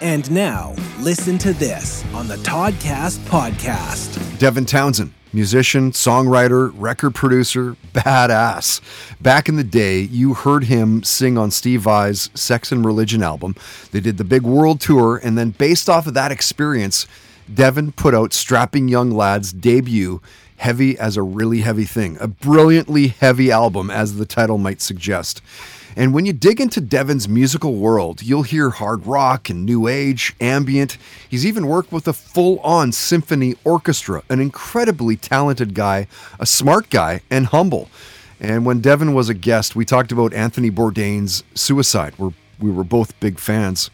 And now, listen to this on the Toddcast podcast. Devin Townsend, musician, songwriter, record producer, badass. Back in the day, you heard him sing on Steve Vai's Sex and Religion album. They did the big world tour, and then based off of that experience, Devin put out Strapping Young Lad's debut, Heavy as a Really Heavy Thing, a brilliantly heavy album, as the title might suggest. And when you dig into Devin's musical world, you'll hear hard rock and new age, ambient. He's even worked with a full on symphony orchestra, an incredibly talented guy, a smart guy, and humble. And when Devin was a guest, we talked about Anthony Bourdain's suicide. We're, we were both big fans.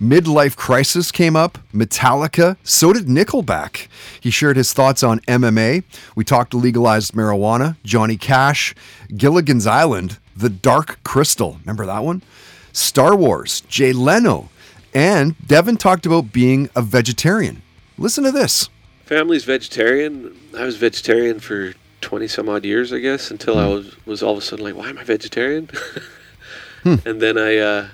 Midlife Crisis came up, Metallica, so did Nickelback. He shared his thoughts on MMA. We talked to legalized marijuana, Johnny Cash, Gilligan's Island, The Dark Crystal. Remember that one? Star Wars, Jay Leno. And Devin talked about being a vegetarian. Listen to this. Family's vegetarian. I was vegetarian for 20 some odd years, I guess, until I was, was all of a sudden like, why am I vegetarian? And then I, uh,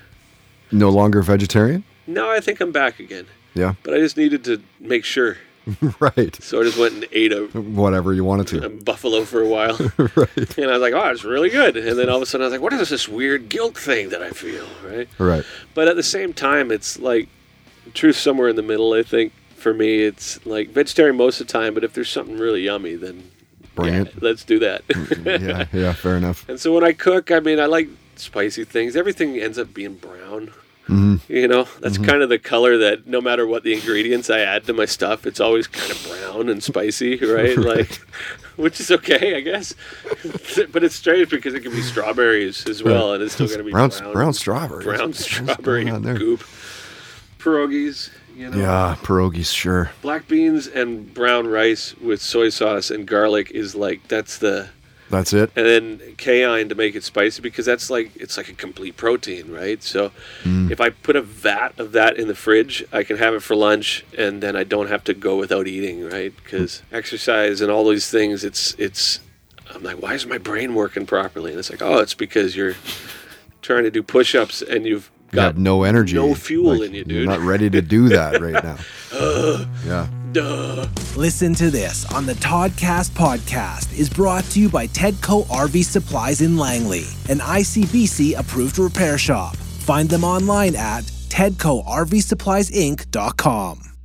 No longer vegetarian? no, I think I'm back again. Yeah, But I just needed to make sure. right. So I just went and ate a, Whatever you wanted a to. buffalo for a while. right. And I was like, oh, it's really good. And then all of a sudden I was like, what is this weird guilt thing that I feel, right? Right. But at the same time, it's like truth somewhere in the middle. I think for me, it's like vegetarian most of the time. But if there's something really yummy, then Bring yeah, it. let's do that. Mm, yeah, yeah, fair enough. and so when I cook, I mean, I like spicy things. Everything ends up being brown. Mm-hmm. You know, that's kind of the color that no matter what the ingredients I add to my stuff, it's always kind of brown and spicy, right? Like, which is okay, I guess. but it's strange because it can be strawberries as well, and it's still going to be Brown, brown. brown strawberries. brown strawberry goop. Pierogies, you know. Yeah, pierogies, sure. Black beans and brown rice with soy sauce and garlic is like that's the That's it. and then cayenne to make it spicy because that's like it's like a complete protein, right? So Mm. if I put a vat of that in the fridge, I can have it for lunch, and then I don't have to go without eating, right? Because exercise and all these things, it's it's. I'm like, why is my brain working properly? And it's like, oh, it's because you're trying to do push-ups and you've You got no energy. no fuel Like, in you, You're dude. not ready to do that right now. yeah. Duh. Listen to this on the Toddcast podcast is brought to you by Tedco RV Supplies in Langley, an ICBC approved repair shop. Find them online at tedcorvsuppliesinc.com.